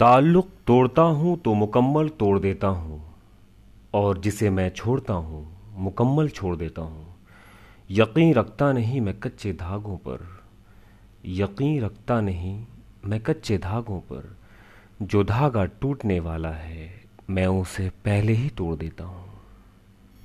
ताल्लुक़ तोड़ता हूँ तो मुकम्मल तोड़ देता हूँ, और जिसे मैं छोड़ता हूँ, मुकम्मल छोड़ देता हूँ। यकीन रखता नहीं मैं कच्चे धागों पर, यकीन रखता नहीं मैं कच्चे धागों पर। जो धागा टूटने वाला है, मैं उसे पहले ही तोड़ देता हूँ।